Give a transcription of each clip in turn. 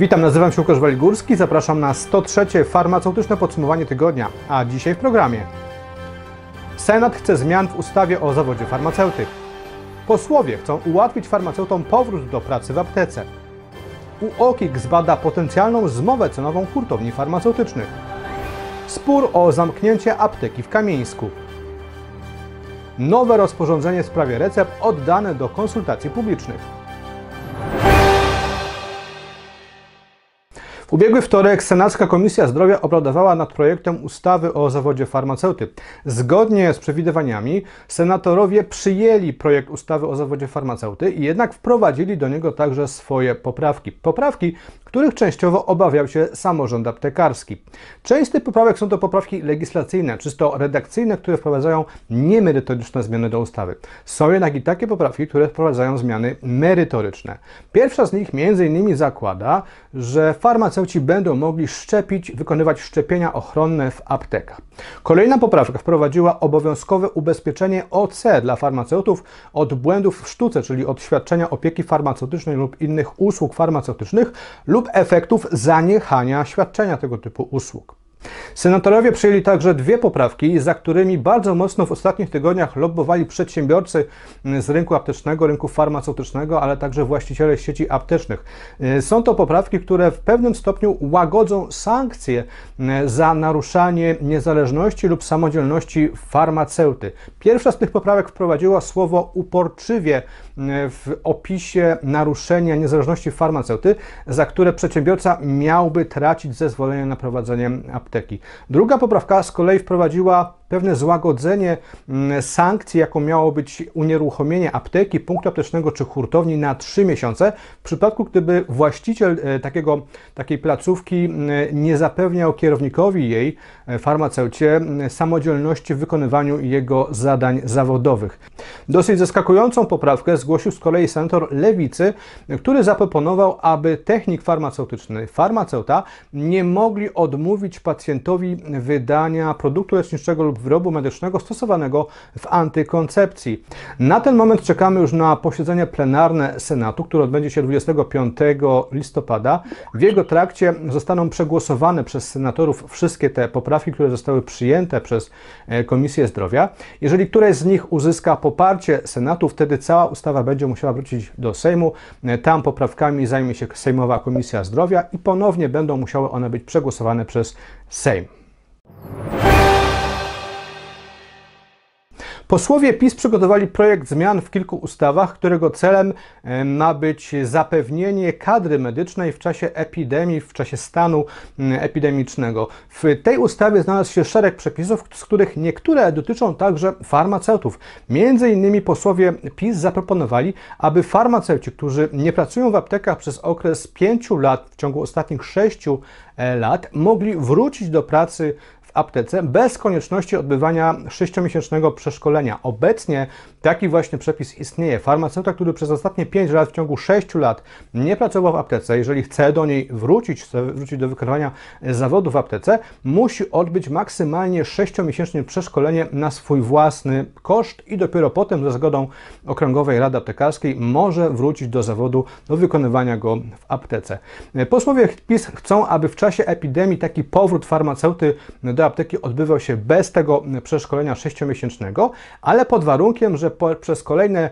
Witam, nazywam się Łukasz Waligórski, zapraszam na 103. farmaceutyczne podsumowanie tygodnia, a dzisiaj w programie. Senat chce zmian w ustawie o zawodzie farmaceuty. Posłowie chcą ułatwić farmaceutom powrót do pracy w aptece. UOKiK zbada potencjalną zmowę cenową hurtowni farmaceutycznych. Spór o zamknięcie apteki w Kamieńsku. Nowe rozporządzenie w sprawie recept oddane do konsultacji publicznych. W ubiegły wtorek Senacka Komisja Zdrowia obradowała nad projektem ustawy o zawodzie farmaceuty. Zgodnie z przewidywaniami senatorowie przyjęli projekt ustawy o zawodzie farmaceuty i jednak wprowadzili do niego także swoje poprawki. Poprawki, których częściowo obawiał się samorząd aptekarski. Część z tych poprawek są to poprawki legislacyjne, czysto redakcyjne, które wprowadzają niemerytoryczne zmiany do ustawy. Są jednak i takie poprawki, które wprowadzają zmiany merytoryczne. Pierwsza z nich między innymi zakłada, że farmaceuci będą mogli szczepić, wykonywać szczepienia ochronne w aptekach. Kolejna poprawka wprowadziła obowiązkowe ubezpieczenie OC dla farmaceutów od błędów w sztuce, czyli od świadczenia opieki farmaceutycznej lub innych usług farmaceutycznych lub efektów zaniechania świadczenia tego typu usług. Senatorowie przyjęli także dwie poprawki, za którymi bardzo mocno w ostatnich tygodniach lobbowali przedsiębiorcy z rynku aptecznego, rynku farmaceutycznego, ale także właściciele sieci aptecznych. Są to poprawki, które w pewnym stopniu łagodzą sankcje za naruszanie niezależności lub samodzielności farmaceuty. Pierwsza z tych poprawek wprowadziła słowo uporczywie w opisie naruszenia niezależności farmaceuty, za które przedsiębiorca miałby tracić zezwolenie na prowadzenie apteki. Druga poprawka z kolei wprowadziła pewne złagodzenie mm, sankcji, jaką miało być unieruchomienie apteki, punktu aptecznego czy hurtowni na 3 miesiące, w przypadku gdyby właściciel e, takiego, takiej placówki mm, nie zapewniał kierownikowi jej, e, farmaceucie, mm, samodzielności w wykonywaniu jego zadań zawodowych. Dosyć zaskakującą poprawkę zgłosił z kolei senator Lewicy, który zaproponował, aby technik farmaceutyczny, farmaceuta nie mogli odmówić pacjentowi wydania produktu leczniczego lub wyrobu medycznego stosowanego w antykoncepcji. Na ten moment czekamy już na posiedzenie plenarne Senatu, które odbędzie się 25 listopada. W jego trakcie zostaną przegłosowane przez senatorów wszystkie te poprawki, które zostały przyjęte przez e, Komisję Zdrowia. Jeżeli któreś z nich uzyska poparcie Senatu, wtedy cała ustawa będzie musiała wrócić do Sejmu. E, tam poprawkami zajmie się Sejmowa Komisja Zdrowia i ponownie będą musiały one być przegłosowane przez Sejm. Posłowie PiS przygotowali projekt zmian w kilku ustawach, którego celem ma być zapewnienie kadry medycznej w czasie epidemii, w czasie stanu epidemicznego. W tej ustawie znalazł się szereg przepisów, z których niektóre dotyczą także farmaceutów. Między innymi posłowie PiS zaproponowali, aby farmaceuci, którzy nie pracują w aptekach przez okres 5 lat w ciągu ostatnich 6 e, lat, mogli wrócić do pracy aptece bez konieczności odbywania 6-miesięcznego przeszkolenia. Obecnie taki właśnie przepis istnieje. Farmaceuta, który przez ostatnie 5 lat, w ciągu 6 lat nie pracował w aptece, jeżeli chce do niej wrócić, chce wrócić do wykonywania zawodu w aptece, musi odbyć maksymalnie 6-miesięczne przeszkolenie na swój własny koszt i dopiero potem za zgodą Okręgowej Rady Aptekarskiej może wrócić do zawodu, do wykonywania go w aptece. Posłowie PiS chcą, aby w czasie epidemii taki powrót farmaceuty do apteki odbywał się bez tego przeszkolenia 6-miesięcznego, ale pod warunkiem, że po, przez kolejne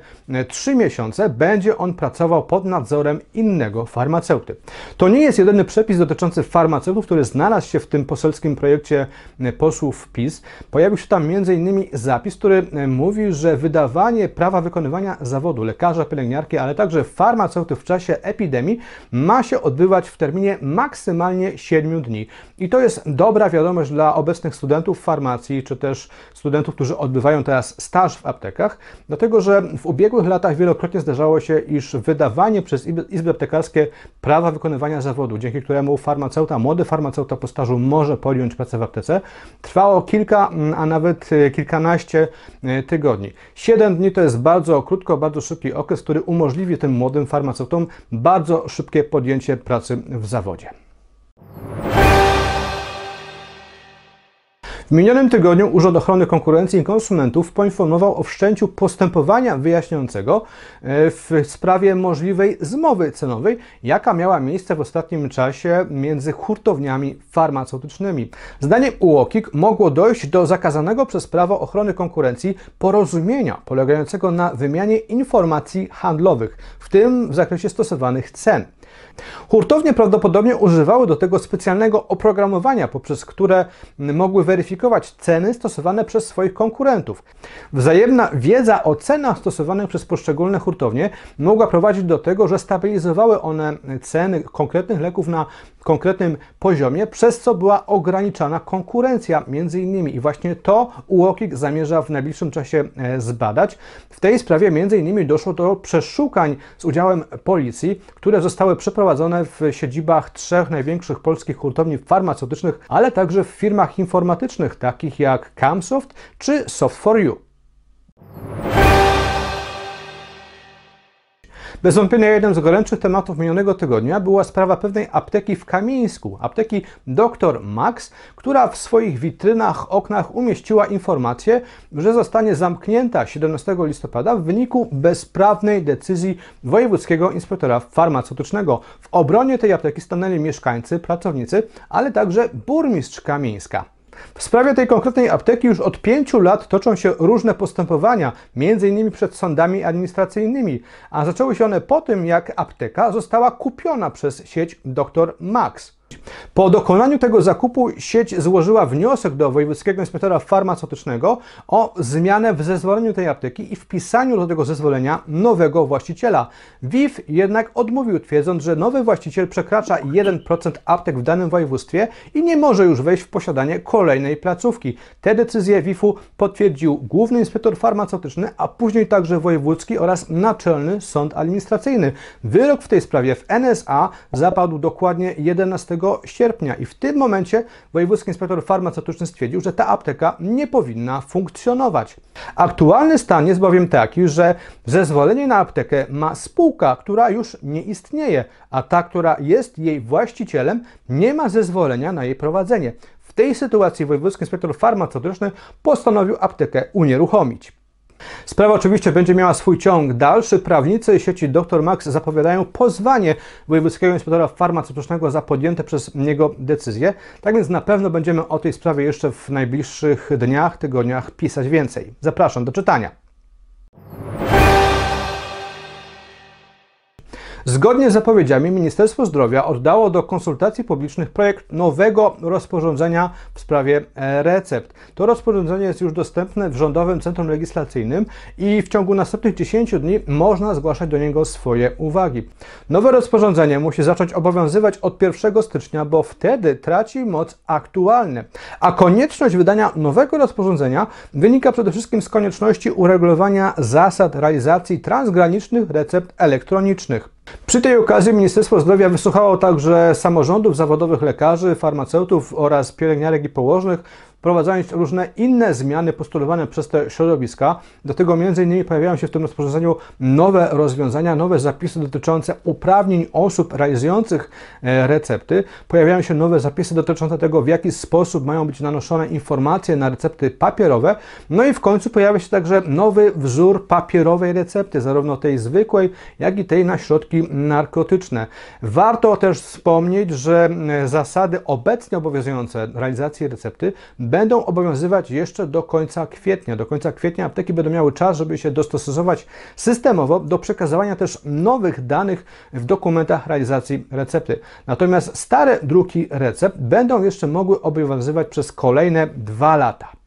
3 e, miesiące będzie on pracował pod nadzorem innego farmaceuty. To nie jest jedyny przepis dotyczący farmaceutów, który znalazł się w tym poselskim projekcie e, posłów PiS. Pojawił się tam m.in. zapis, który e, mówi, że wydawanie prawa wykonywania zawodu lekarza, pielęgniarki, ale także farmaceuty w czasie epidemii ma się odbywać w terminie maksymalnie 7 dni. I to jest dobra wiadomość dla obecnych studentów farmacji, czy też studentów, którzy odbywają teraz staż w aptekach, dlatego że w ubiegłych latach wielokrotnie zdarzało się, iż wydawanie przez izby aptekarskie prawa wykonywania zawodu, dzięki któremu farmaceuta, młody farmaceuta po stażu może podjąć pracę w aptece, trwało kilka, mm, a nawet e, kilkanaście e, tygodni. Siedem dni to jest bardzo krótko, bardzo szybki okres, który umożliwi tym młodym farmaceutom bardzo szybkie podjęcie pracy w zawodzie. Minionym tygodniu Urząd Ochrony Konkurencji i Konsumentów poinformował o wszczęciu postępowania wyjaśniającego e, w sprawie możliwej zmowy cenowej, jaka miała miejsce w ostatnim czasie między hurtowniami farmaceutycznymi. Zdaniem UOKiK mogło dojść do zakazanego przez prawo ochrony konkurencji porozumienia polegającego na wymianie informacji handlowych, w tym w zakresie stosowanych cen. Hurtownie prawdopodobnie używały do tego specjalnego oprogramowania, poprzez które mogły weryfikować ceny stosowane przez swoich konkurentów. Wzajemna wiedza o cenach stosowanych przez poszczególne hurtownie mogła prowadzić do tego, że stabilizowały one ceny konkretnych leków na konkretnym poziomie, przez co była ograniczana konkurencja między innymi. I właśnie to UOKiK zamierza w najbliższym czasie e, zbadać. W tej sprawie między innymi doszło do przeszukań z udziałem policji, które zostały przeprowadzone w siedzibach trzech największych polskich hurtowni farmaceutycznych, ale także w firmach informatycznych takich jak Camsoft czy Soft4U. Bez wątpienia jednym z gorętszych tematów minionego tygodnia była sprawa pewnej apteki w Kamińsku, apteki Dr Max, która w swoich witrynach, oknach umieściła informację, że zostanie zamknięta 17 listopada w wyniku bezprawnej decyzji wojewódzkiego inspektora farmaceutycznego. W obronie tej apteki stanęli mieszkańcy, pracownicy, ale także burmistrz Kamińska. W sprawie tej konkretnej apteki już od pięciu lat toczą się różne postępowania, m.in. przed sądami administracyjnymi, a zaczęły się one po tym, jak apteka została kupiona przez sieć Dr. Max. Po dokonaniu tego zakupu sieć złożyła wniosek do wojewódzkiego inspektora farmaceutycznego o zmianę w zezwoleniu tej apteki i wpisaniu do tego zezwolenia nowego właściciela. WIF jednak odmówił, twierdząc, że nowy właściciel przekracza 1% aptek w danym województwie i nie może już wejść w posiadanie kolejnej placówki. Te decyzje WIF-u potwierdził główny inspektor farmaceutyczny, a później także wojewódzki oraz naczelny sąd administracyjny. Wyrok w tej sprawie w NSA zapadł dokładnie 11 sierpnia i w tym momencie wojewódzki inspektor farmaceutyczny stwierdził, że ta apteka nie powinna funkcjonować. Aktualny stan jest bowiem taki, że zezwolenie na aptekę ma spółka, która już nie istnieje, a ta, która jest jej właścicielem, nie ma zezwolenia na jej prowadzenie. W tej sytuacji wojewódzki inspektor farmaceutyczny postanowił aptekę unieruchomić. Sprawa oczywiście będzie miała swój ciąg dalszy. Prawnicy sieci Dr Max zapowiadają pozwanie wojewódzkiego inspektora farmaceutycznego za podjęte przez niego decyzje. Tak więc na pewno będziemy o tej sprawie jeszcze w najbliższych dniach, tygodniach pisać więcej. Zapraszam do czytania. Zgodnie z zapowiedziami Ministerstwo Zdrowia oddało do konsultacji publicznych projekt nowego rozporządzenia w sprawie e, recept. To rozporządzenie jest już dostępne w Rządowym Centrum Legislacyjnym i w ciągu następnych 10 dni można zgłaszać do niego swoje uwagi. Nowe rozporządzenie musi zacząć obowiązywać od 1 stycznia, bo wtedy traci moc aktualne. A konieczność wydania nowego rozporządzenia wynika przede wszystkim z konieczności uregulowania zasad realizacji transgranicznych recept elektronicznych. Przy tej okazji Ministerstwo Zdrowia wysłuchało także samorządów zawodowych lekarzy, farmaceutów oraz pielęgniarek i położnych wprowadzając różne inne zmiany postulowane przez te środowiska. Dlatego innymi pojawiają się w tym rozporządzeniu nowe rozwiązania, nowe zapisy dotyczące uprawnień osób realizujących e, recepty. Pojawiają się nowe zapisy dotyczące tego, w jaki sposób mają być nanoszone informacje na recepty papierowe. No i w końcu pojawia się także nowy wzór papierowej recepty, zarówno tej zwykłej, jak i tej na środki narkotyczne. Warto też wspomnieć, że e, zasady obecnie obowiązujące realizacji recepty będą obowiązywać jeszcze do końca kwietnia. Do końca kwietnia apteki będą miały czas, żeby się dostosować systemowo do przekazywania też nowych danych w dokumentach realizacji recepty. Natomiast stare druki recept będą jeszcze mogły obowiązywać przez kolejne dwa lata.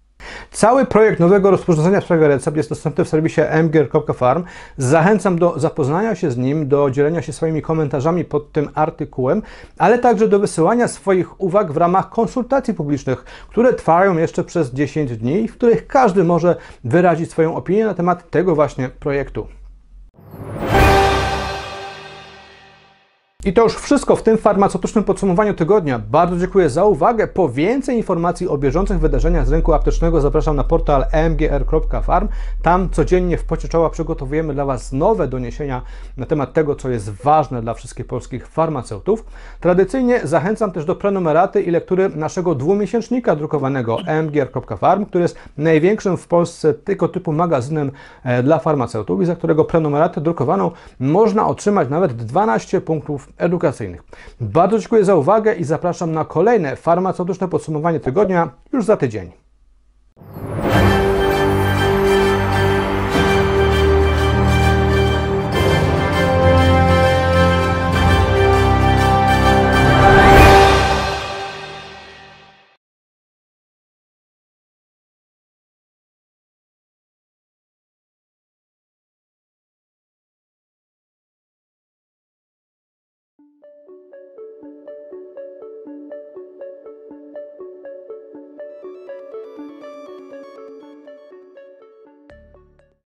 Cały projekt nowego rozporządzenia w sprawie recept jest dostępny w serwisie mgier.farm. Zachęcam do zapoznania się z nim, do dzielenia się swoimi komentarzami pod tym artykułem, ale także do wysyłania swoich uwag w ramach konsultacji publicznych, które trwają jeszcze przez 10 dni, w których każdy może wyrazić swoją opinię na temat tego właśnie projektu. I to już wszystko w tym farmaceutycznym podsumowaniu tygodnia. Bardzo dziękuję za uwagę. Po więcej informacji o bieżących wydarzeniach z rynku aptecznego zapraszam na portal mgr.farm. Tam codziennie w pocie czoła przygotowujemy dla Was nowe doniesienia na temat tego, co jest ważne dla wszystkich polskich farmaceutów. Tradycyjnie zachęcam też do prenumeraty i lektury naszego dwumiesięcznika drukowanego mgr.farm, który jest największym w Polsce tego typu magazynem e, dla farmaceutów i za którego prenumeratę drukowaną można otrzymać nawet 12 punktów edukacyjnych. Bardzo dziękuję za uwagę i zapraszam na kolejne farmaceutyczne podsumowanie tygodnia już za tydzień.